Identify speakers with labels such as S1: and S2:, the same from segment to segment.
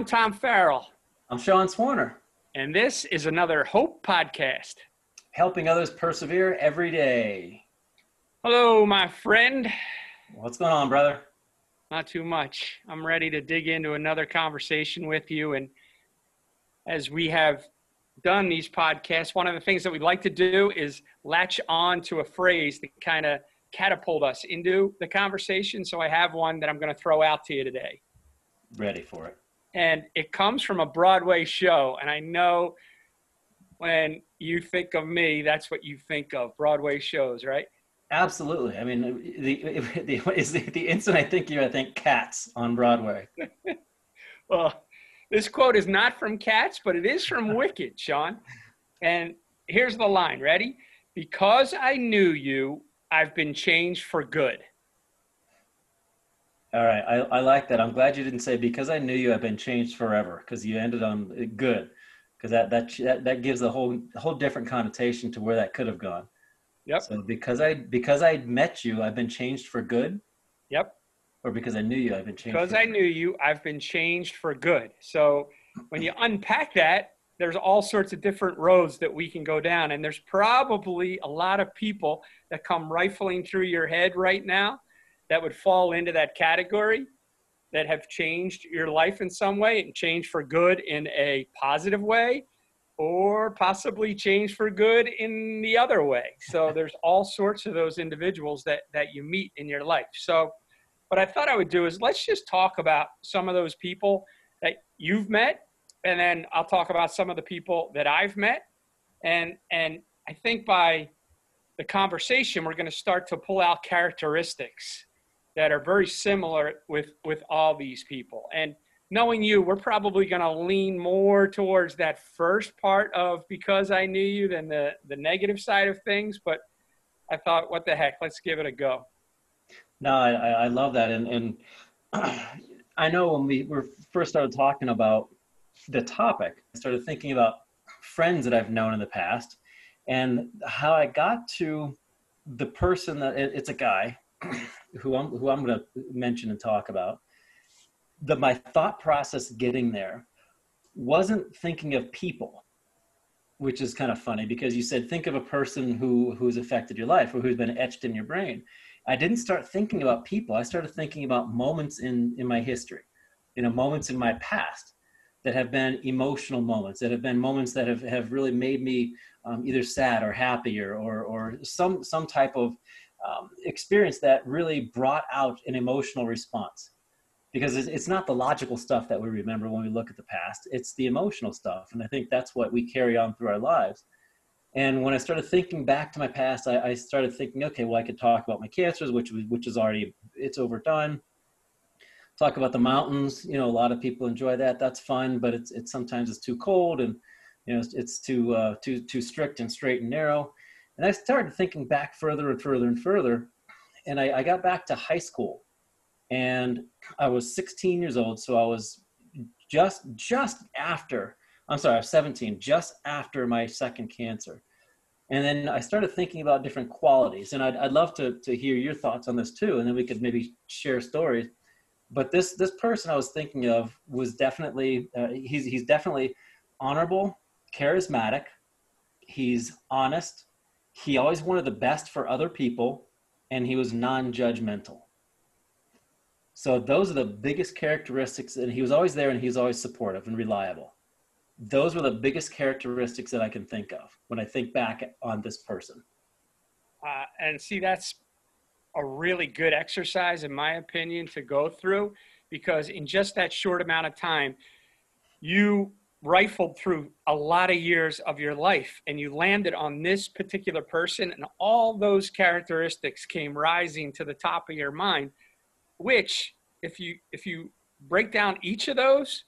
S1: I'm Tom Farrell.
S2: I'm Sean Swarner.
S1: And this is another Hope Podcast.
S2: Helping others persevere every day.
S1: Hello, my friend.
S2: What's going on, brother?
S1: Not too much. I'm ready to dig into another conversation with you. And as we have done these podcasts, one of the things that we'd like to do is latch on to a phrase that kind of catapult us into the conversation. So I have one that I'm going to throw out to you today.
S2: Ready for it.
S1: And it comes from a Broadway show. And I know when you think of me, that's what you think of Broadway shows, right?
S2: Absolutely. I mean, the, the, the, the instant I think you, I think Cats on Broadway.
S1: well, this quote is not from Cats, but it is from Wicked, Sean. And here's the line. Ready? Because I knew you, I've been changed for good.
S2: All right, I, I like that. I'm glad you didn't say because I knew you, I've been changed forever. Because you ended on uh, good, because that, that that that gives a whole whole different connotation to where that could have gone.
S1: Yep.
S2: So because I because I met you, I've been changed for good.
S1: Yep.
S2: Or because I knew you, I've been changed.
S1: Because I knew you, I've been changed for good. So when you unpack that, there's all sorts of different roads that we can go down, and there's probably a lot of people that come rifling through your head right now that would fall into that category that have changed your life in some way and changed for good in a positive way or possibly changed for good in the other way. So there's all sorts of those individuals that that you meet in your life. So what i thought i would do is let's just talk about some of those people that you've met and then i'll talk about some of the people that i've met. And and i think by the conversation we're going to start to pull out characteristics that are very similar with with all these people. And knowing you we're probably going to lean more towards that first part of because i knew you than the the negative side of things but i thought what the heck let's give it a go.
S2: No i i love that and and i know when we were first started talking about the topic i started thinking about friends that i've known in the past and how i got to the person that it's a guy who I'm who I'm going to mention and talk about, the my thought process getting there wasn't thinking of people, which is kind of funny because you said think of a person who who's affected your life or who's been etched in your brain. I didn't start thinking about people. I started thinking about moments in in my history, you know, moments in my past that have been emotional moments, that have been moments that have, have really made me um, either sad or happy or, or some, some type of um, experience that really brought out an emotional response. Because it's not the logical stuff that we remember when we look at the past it's the emotional stuff. And i think that's what we carry on through our lives. And when i started thinking back to my past i, I started thinking okay well i could talk about my cancers which which is already it's overdone. Talk about the mountains you know a lot of people enjoy that that's fun but it's it's sometimes it's too cold and you know it's, it's too uh, too too strict and straight and narrow and I started thinking back further and further and further. And I, I got back to high school and I was 16 years old. So I was just, just after, I'm sorry, I was 17, just after my second cancer. And then I started thinking about different qualities. And I'd, I'd love to, to hear your thoughts on this too. And then we could maybe share stories. But this, this person I was thinking of was definitely, uh, he's, he's definitely honorable, charismatic. He's honest he always wanted the best for other people and he was non-judgmental. So those are the biggest characteristics and he was always there and he was always supportive and reliable. Those were the biggest characteristics that i can think of when i think back on this person.
S1: Uh, and see that's a really good exercise in my opinion to go through because in just that short amount of time you rifled through a lot of years of your life and you landed on this particular person and all those characteristics came rising to the top of your mind which if you if you break down each of those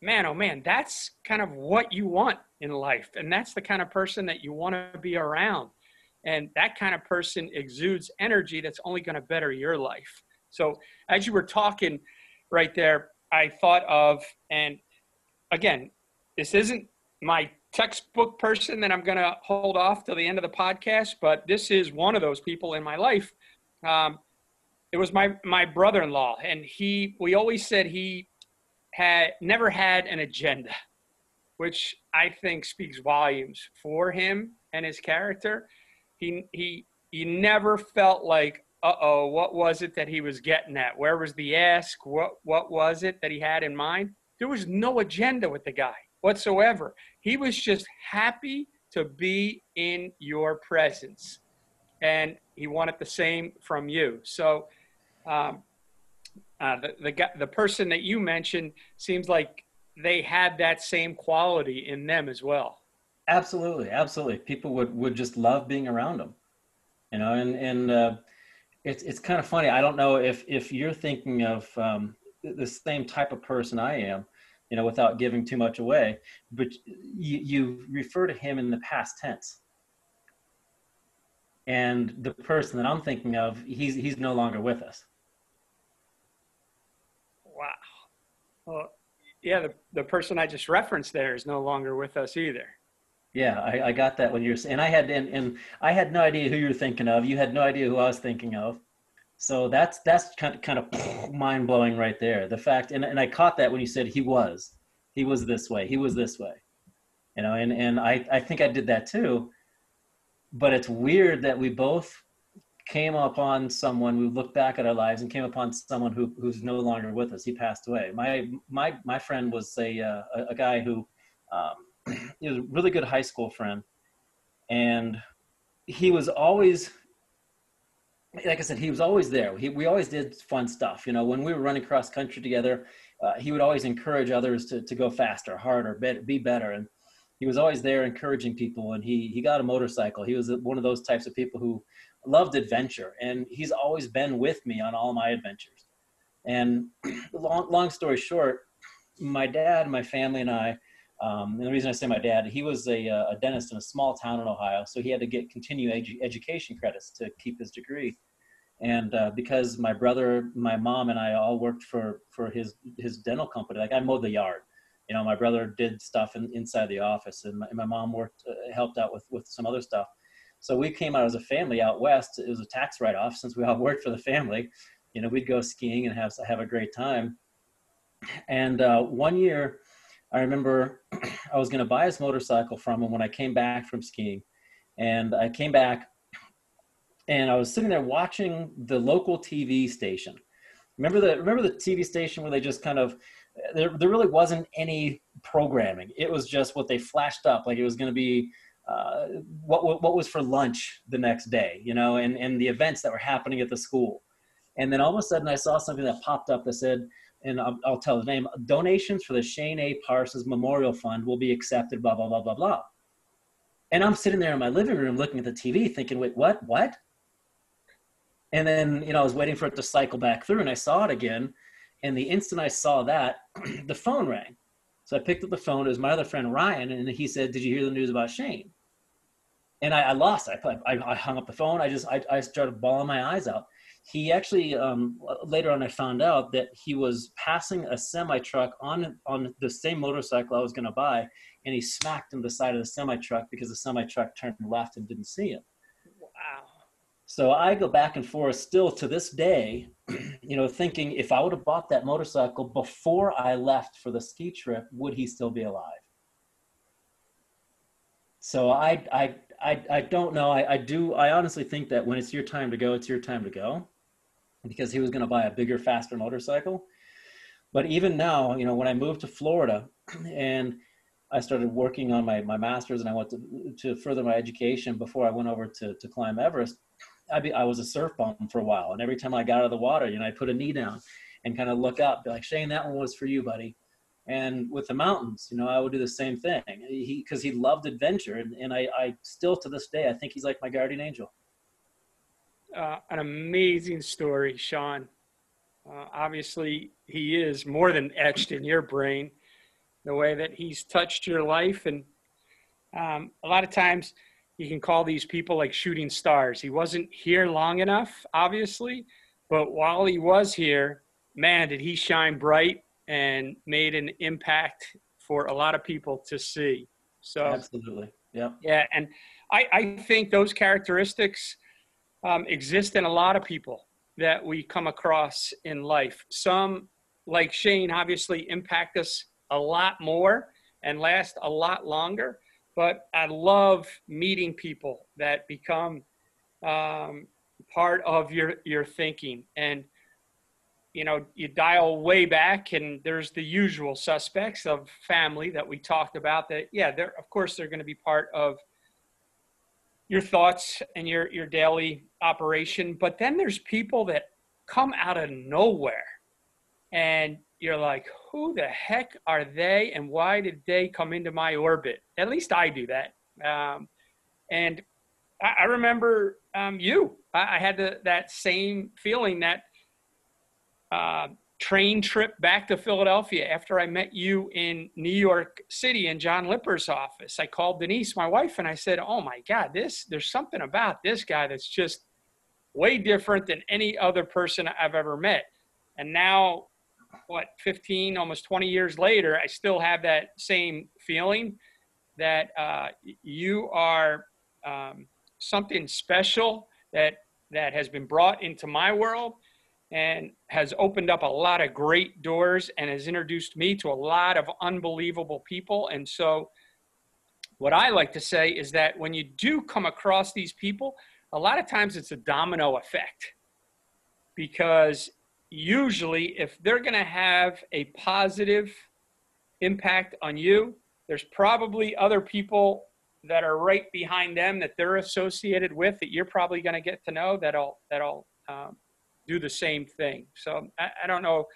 S1: man oh man that's kind of what you want in life and that's the kind of person that you want to be around and that kind of person exudes energy that's only going to better your life. So as you were talking right there i thought of and again this isn't my textbook person that I'm going to hold off till the end of the podcast, but this is one of those people in my life. Um, it was my my brother-in-law, and he. We always said he had never had an agenda, which I think speaks volumes for him and his character. He he he never felt like, uh oh, what was it that he was getting at? Where was the ask? What what was it that he had in mind? There was no agenda with the guy whatsoever. He was just happy to be in your presence. And he wanted the same from you. So um, uh, the, the, the person that you mentioned seems like they had that same quality in them as well.
S2: Absolutely, absolutely. People would, would just love being around them, you know. And and uh, it's it's kind of funny. I don't know if if you're thinking of um, the same type of person I am, you know, without giving too much away. But you, you refer to him in the past tense, and the person that I'm thinking of, he's he's no longer with us.
S1: Wow. Well, yeah, the, the person I just referenced there is no longer with us either.
S2: Yeah, I, I got that when you're and I had and, and I had no idea who you were thinking of. You had no idea who I was thinking of. So that's that's kind of kind of mind blowing right there. The fact and, and I caught that when you said he was. He was this way. He was this way. You know, and, and I, I think I did that too. But it's weird that we both came upon someone we looked back at our lives and came upon someone who who's no longer with us he passed away my my my friend was a uh, a, guy who um, he was a really good high school friend and he was always like i said he was always there he, we always did fun stuff you know when we were running cross country together uh, he would always encourage others to, to go faster harder be, be better and he was always there encouraging people and he he got a motorcycle he was one of those types of people who loved adventure, and he's always been with me on all my adventures. And long, long story short, my dad, my family, and I. Um, and the reason I say my dad, he was a, uh, a, dentist in a small town in Ohio, so he had to get continuing edu- education credits to keep his degree. And uh, because my brother, my mom, and I all worked for for his his dental company, like I mowed the yard. You know, my brother did stuff in, inside the office, and my, and my mom worked uh, helped out with with some other stuff. So we came out as a family out west. It was a tax write off since we all worked for the family. You know, we'd go skiing and have have a great time. And uh, one year, I remember I was going to buy his motorcycle from him when I came back from skiing, and I came back, and I was sitting there watching the local TV station. Remember the remember the TV station where they just kind of there, there really wasn't any programming. It was just what they flashed up like it was going to be uh, what, what was for lunch the next day, you know, and, and the events that were happening at the school. And then all of a sudden I saw something that popped up that said, and I'll, I'll tell the name, donations for the Shane A. Parsons Memorial Fund will be accepted, blah, blah, blah, blah, blah. And I'm sitting there in my living room looking at the TV thinking, wait, what, what? And then, you know, I was waiting for it to cycle back through and I saw it again. And the instant I saw that, the phone rang. So I picked up the phone. It was my other friend Ryan, and he said, "Did you hear the news about Shane?" And I, I lost. I, I, I hung up the phone. I just I, I started bawling my eyes out. He actually um, later on I found out that he was passing a semi truck on on the same motorcycle I was going to buy, and he smacked him the side of the semi truck because the semi truck turned left and didn't see him.
S1: Wow.
S2: So I go back and forth still to this day, you know, thinking if I would have bought that motorcycle before I left for the ski trip, would he still be alive? So I, I, I, I don't know. I, I do. I honestly think that when it's your time to go, it's your time to go, because he was going to buy a bigger, faster motorcycle. But even now, you know, when I moved to Florida, and I started working on my, my master's, and I went to to further my education before I went over to to climb Everest. I, be, I was a surf bum for a while, and every time I got out of the water, you know, I put a knee down and kind of look up, be like, Shane, that one was for you, buddy. And with the mountains, you know, I would do the same thing. He because he loved adventure, and, and I, I still to this day, I think he's like my guardian angel.
S1: Uh, an amazing story, Sean. Uh, obviously, he is more than etched in your brain. The way that he's touched your life, and um, a lot of times you can call these people like shooting stars. He wasn't here long enough, obviously, but while he was here, man, did he shine bright and made an impact for a lot of people to see. So
S2: absolutely, yeah,
S1: yeah, and I, I think those characteristics um, exist in a lot of people that we come across in life. Some like Shane, obviously impact us a lot more and last a lot longer. But I love meeting people that become um, part of your your thinking and you know you dial way back and there's the usual suspects of family that we talked about that yeah they're of course they're going to be part of your thoughts and your your daily operation but then there's people that come out of nowhere and you're like who the heck are they and why did they come into my orbit? At least i do that. Um, and I, I remember um, you. I, I had the, that same feeling that uh, train trip back to Philadelphia after I met you in New York City in John Lipper's office. I called Denise, my wife, and I said, "Oh my God, this there's something about this guy that's just way different than any other person I've ever met." And now, what, 15, almost 20 years later, I still have that same feeling that uh, you are um, something special that that has been brought into my world and has opened up a lot of great doors and has introduced me to a lot of unbelievable people. And so, what I like to say is that when you do come across these people, a lot of times it's a domino effect because usually, if they're going to have a positive impact on you, there's probably other people that are right behind them that they're associated with that you're probably going to get to know that'll that'll um, do the same thing. So I, I don't know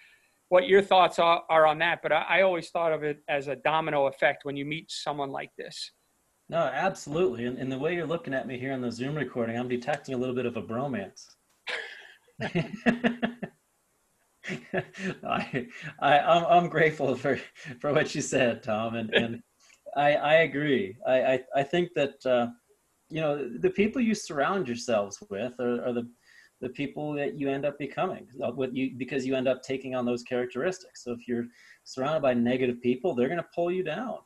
S1: what your thoughts are, are on that, but I, I, always thought of it as a domino effect when you meet someone like this.
S2: No, absolutely. And, and the way you're looking at me here on the Zoom recording, I'm detecting a little bit of a bromance. I, I, I'm, I'm grateful for, for what you said, Tom. And, and I, I agree. I, I, I think that, uh, you know, the people you surround yourselves with are, are the, the people that you end up becoming uh, what you because you end up taking on those characteristics. So if you're surrounded by negative people they're going to pull you down.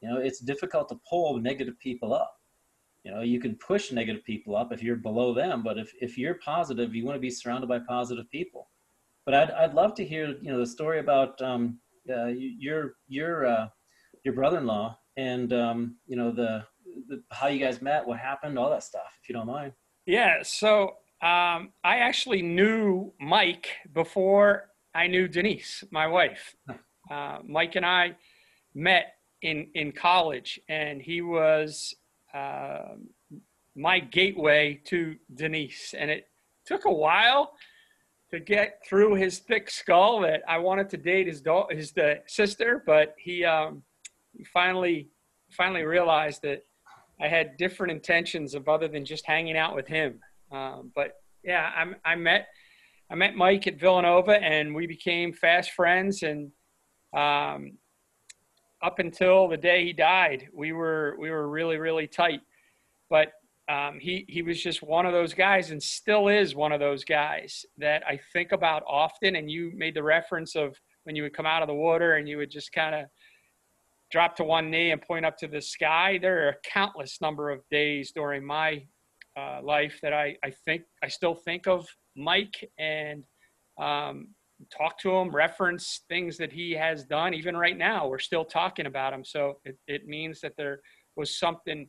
S2: You know it's difficult to pull negative people up. You know you can push negative people up if you're below them but if, if you're positive you want to be surrounded by positive people. But i'd, I'd love to hear you know the story about um, uh, your your uh, your brother-in-law and um, you know the, the how you guys met what happened all that stuff if you don't mind.
S1: Yeah so um, I actually knew Mike before I knew Denise, my wife. Uh, Mike and I met in in college, and he was uh, my gateway to Denise. And it took a while to get through his thick skull that I wanted to date his daughter, his the sister, but he, um, finally finally realized that I had different intentions of other than just hanging out with him. Um, but yeah, I, I met I met Mike at Villanova, and we became fast friends. And um, up until the day he died, we were we were really really tight. But um, he he was just one of those guys, and still is one of those guys that I think about often. And you made the reference of when you would come out of the water and you would just kind of drop to one knee and point up to the sky. There are countless number of days during my uh, life that I, I think I still think of Mike and um, talk to him, reference things that he has done. Even right now, we're still talking about him. So it, it means that there was something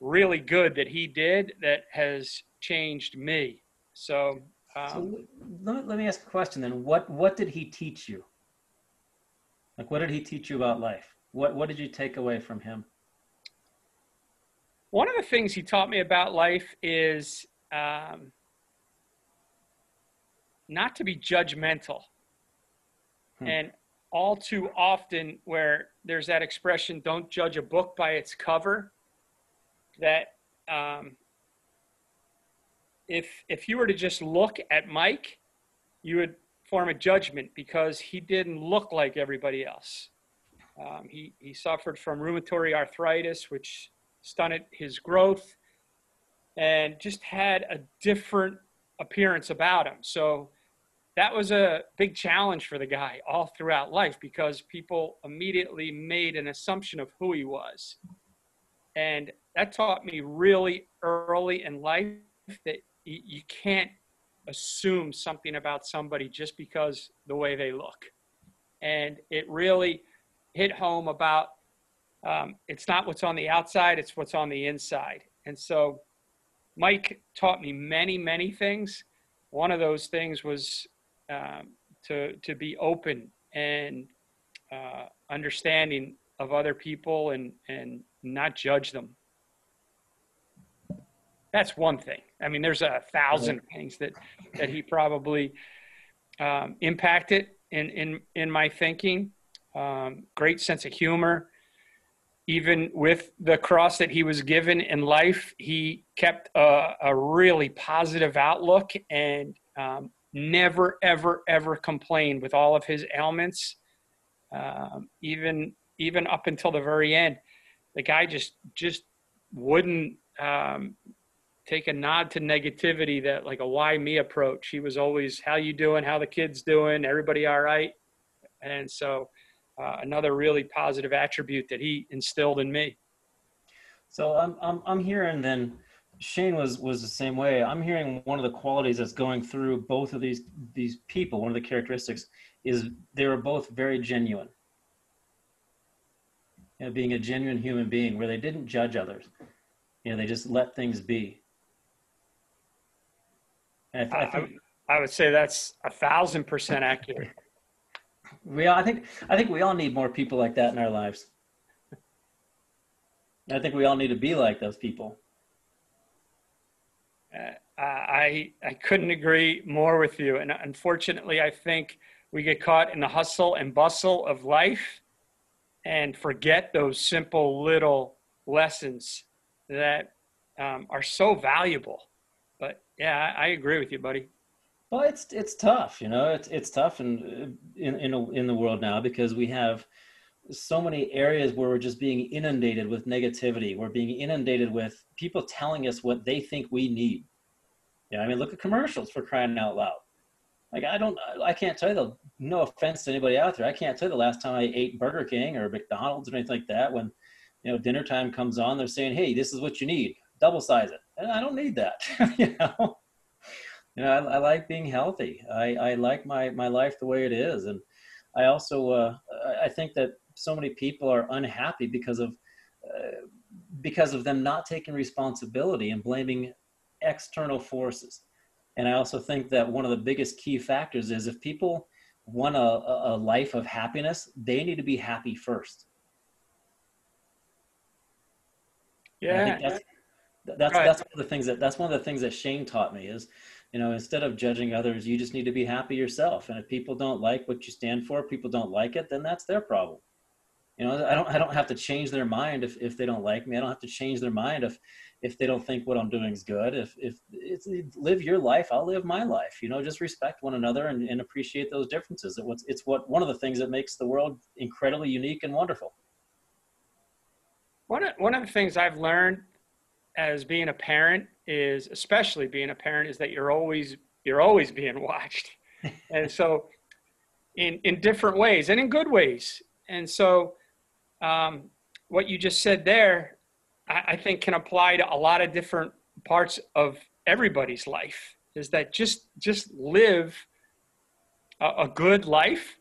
S1: really good that he did that has changed me. So, um,
S2: so let, let me ask a question then. What what did he teach you? Like, what did he teach you about life? What what did you take away from him?
S1: One of the things he taught me about life is um, not to be judgmental. Hmm. And all too often, where there's that expression, don't judge a book by its cover, that um, if, if you were to just look at Mike, you would form a judgment because he didn't look like everybody else. Um, he, he suffered from rheumatoid arthritis, which stunted his growth, and just had a different appearance about him. So that was a big challenge for the guy all throughout life because people immediately made an assumption of who he was. And that taught me really early in life that you can't assume something about somebody just because the way they look. and it really hit home about um, it's not what's on the outside, it's what's on the inside. And so Mike taught me many, many things. One of those things was um, to, to be open and uh, understanding of other people and, and not judge them. That's one thing. I mean, there's a thousand things that, that he probably um, impacted in, in, in my thinking. Um, great sense of humor. Even with the cross that he was given in life, he kept a, a really positive outlook and um, never, ever, ever complained with all of his ailments. Um, even even up until the very end, the guy just just wouldn't um, take a nod to negativity that like a why me approach. He was always how you doing, how the kids doing, everybody all right, and so uh, another really positive attribute that he instilled in me.
S2: So I'm I'm I'm hearing then Shane was was the same way. I'm hearing one of the qualities that's going through both of these these people. One of the characteristics is they were both very genuine. You know, being a genuine human being, where they didn't judge others. You know, they just let things be.
S1: And I, th- I, I would say that's a thousand percent accurate.
S2: We, all, I think, I think we all need more people like that in our lives. I think we all need to be like those people.
S1: Uh, I I couldn't agree more with you, and unfortunately, I think we get caught in the hustle and bustle of life, and forget those simple little lessons that um, are so valuable. But yeah, I, I agree with you, buddy.
S2: Well, it's it's tough, you know. It's it's tough in in in, a, in the world now because we have so many areas where we're just being inundated with negativity. We're being inundated with people telling us what they think we need. Yeah, I mean, look at commercials for crying out loud. Like I don't, I can't tell you the. No offense to anybody out there, I can't tell you the last time I ate Burger King or McDonald's or anything like that. When you know dinner time comes on, they're saying, "Hey, this is what you need. Double size it." And I don't need that. you know, you know, I, I, like being healthy. I, I like my my life the way it is, and I also uh, I think that so many people are unhappy because of uh, because of them not taking responsibility and blaming external forces. And I also think that one of the biggest key factors is if people want a, a life of happiness, they need to be happy first.
S1: Yeah.
S2: that's that's, right. that's one of the things that that's one of the things that Shane taught me is, you know, instead of judging others, you just need to be happy yourself. And if people don't like what you stand for, people don't like it, then that's their problem. You know, I don't I don't have to change their mind if, if they don't like me. I don't have to change their mind if if they don't think what I'm doing is good. If if it's live your life, I'll live my life. You know, just respect one another and, and appreciate those differences. It was it's what one of the things that makes the world incredibly unique and wonderful.
S1: One of, one of the things I've learned as being a parent is, especially being a parent, is that you're always you're always being watched, and so in in different ways and in good ways. And so, um, what you just said there I, think can apply to a lot of different parts of everybody's life is that just just live a, a good life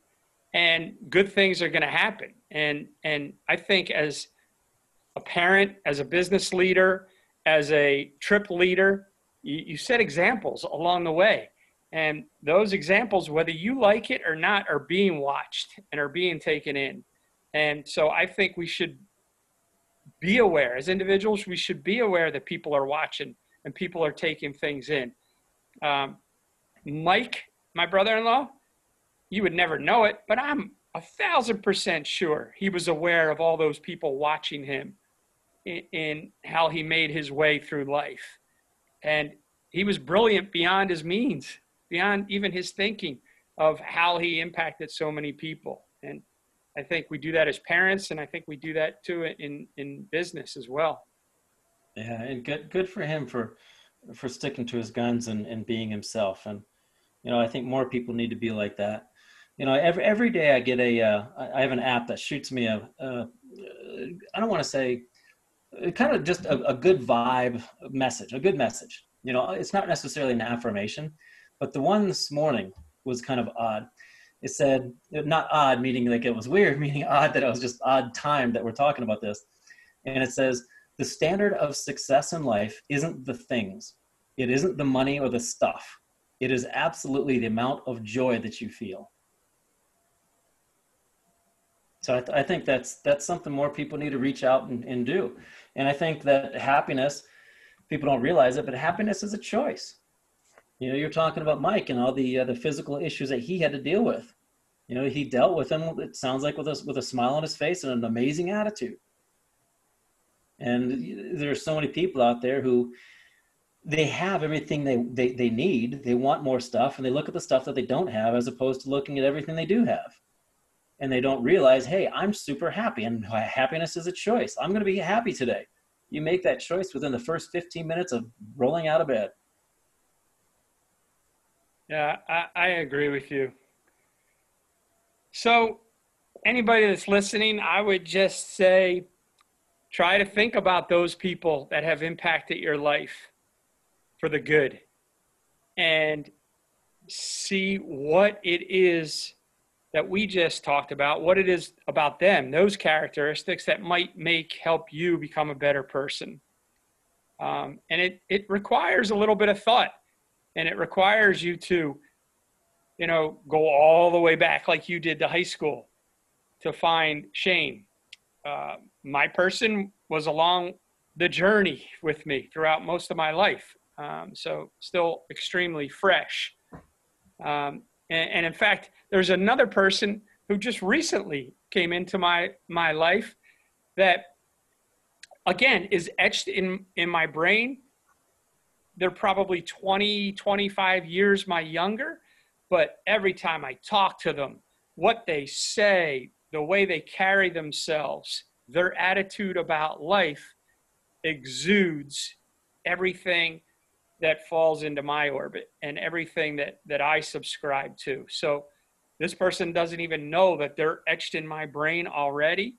S1: and good things are going to happen and and i think as a parent as a business leader as a trip leader you, you set examples along the way. And those examples whether you like it or not are being watched and are being taken in. And so i think we should be aware as individuals we should be aware that people are watching and people are taking things in. Um, mike my brother-in-law you would never know it but i'm a thousand percent sure he was aware of all those people watching him in, how he made his way through life and he was brilliant beyond his means beyond even his thinking of how he impacted so many people and I think we do that as parents, and I think we do that too in in business as well.
S2: Yeah, and good good for him for for sticking to his guns and, and being himself. And you know, I think more people need to be like that. You know, every every day I get a uh, I have an app that shoots me a I don't want to say kind of just a, a good vibe message, a good message. You know, it's not necessarily an affirmation, but the one this morning was kind of odd. It said not odd meaning like it was weird meaning odd that it was just odd time that we're talking about this. And it says the standard of success in life isn't the things. It isn't the money or the stuff. It is absolutely the amount of joy that you feel. So I, th- I think that's that's something more people need to reach out and, and do and i think that happiness people don't realize it but happiness is a choice you know, you're talking about Mike and all the uh, the physical issues that he had to deal with. You know, he dealt with them. It sounds like with a with a smile on his face and an amazing attitude. And there's so many people out there who they have everything they, they they need. They want more stuff, and they look at the stuff that they don't have as opposed to looking at everything they do have. And they don't realize, hey, I'm super happy, and happiness is a choice. I'm going to be happy today. You make that choice within the first 15 minutes of rolling out of bed.
S1: Yeah, I, I agree with you. So, anybody that's listening, I would just say try to think about those people that have impacted your life for the good and see what it is that we just talked about, what it is about them, those characteristics that might make help you become a better person. Um, and it, it requires a little bit of thought and it requires you to you know go all the way back like you did to high school to find shane uh, my person was along the journey with me throughout most of my life um, so still extremely fresh um, and, and in fact there's another person who just recently came into my my life that again is etched in in my brain. They're probably 20, 25 years my younger, but every time I talk to them, what they say, the way they carry themselves, their attitude about life exudes everything that falls into my orbit and everything that that I subscribe to. So this person doesn't even know that they're etched in my brain already,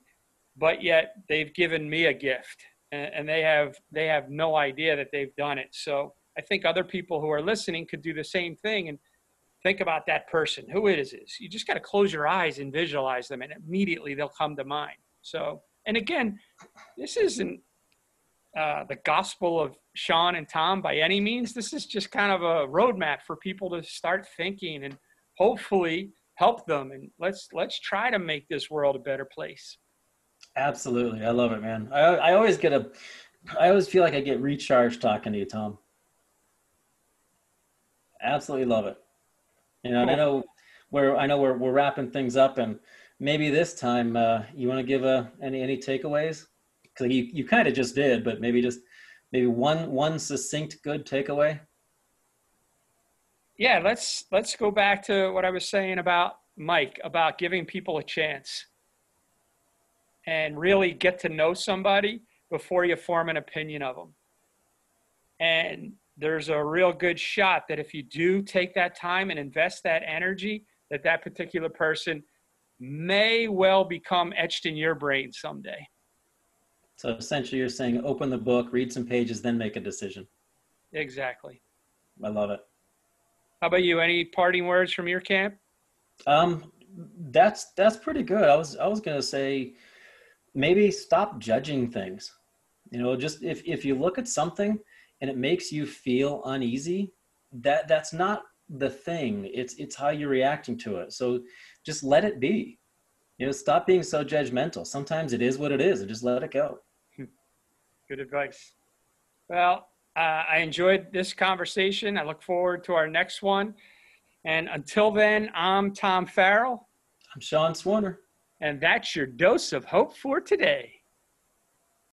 S1: but yet they've given me a gift and, and they have they have no idea that they've done it. So I think other people who are listening could do the same thing and think about that person, who it is. You just got to close your eyes and visualize them, and immediately they'll come to mind. So, and again, this isn't uh, the gospel of Sean and Tom by any means. This is just kind of a roadmap for people to start thinking and hopefully help them. And let's let's try to make this world a better place.
S2: Absolutely. I love it, man. I, I always get a, I always feel like I get recharged talking to you, Tom. Absolutely love it. You know, cool. I know we're, I know we're, we're wrapping things up and maybe this time, uh, you want to give a, uh, any, any takeaways? Cause you, you kind of just did, but maybe just maybe one, one succinct good takeaway.
S1: Yeah. Let's, let's go back to what I was saying about Mike, about giving people a chance and really get to know somebody before you form an opinion of them. And there's a real good shot that if you do take that time and invest that energy, that that particular person may well become etched in your brain someday.
S2: So essentially, you're saying open the book, read some pages, then make a decision.
S1: Exactly.
S2: I love it.
S1: How about you? Any parting words from your camp?
S2: Um, that's that's pretty good. I was I was gonna say maybe stop judging things. You know, just if if you look at something and it makes you feel uneasy, that that's not the thing. It's it's how you're reacting to it. So just let it be. You know, stop being so judgmental. Sometimes it is what it is, and just let it go.
S1: Good advice. Well, uh, I enjoyed this conversation. I look forward to our next one. And until then, I'm Tom Farrell.
S2: I'm Sean Swarner.
S1: And that's your dose of hope for today.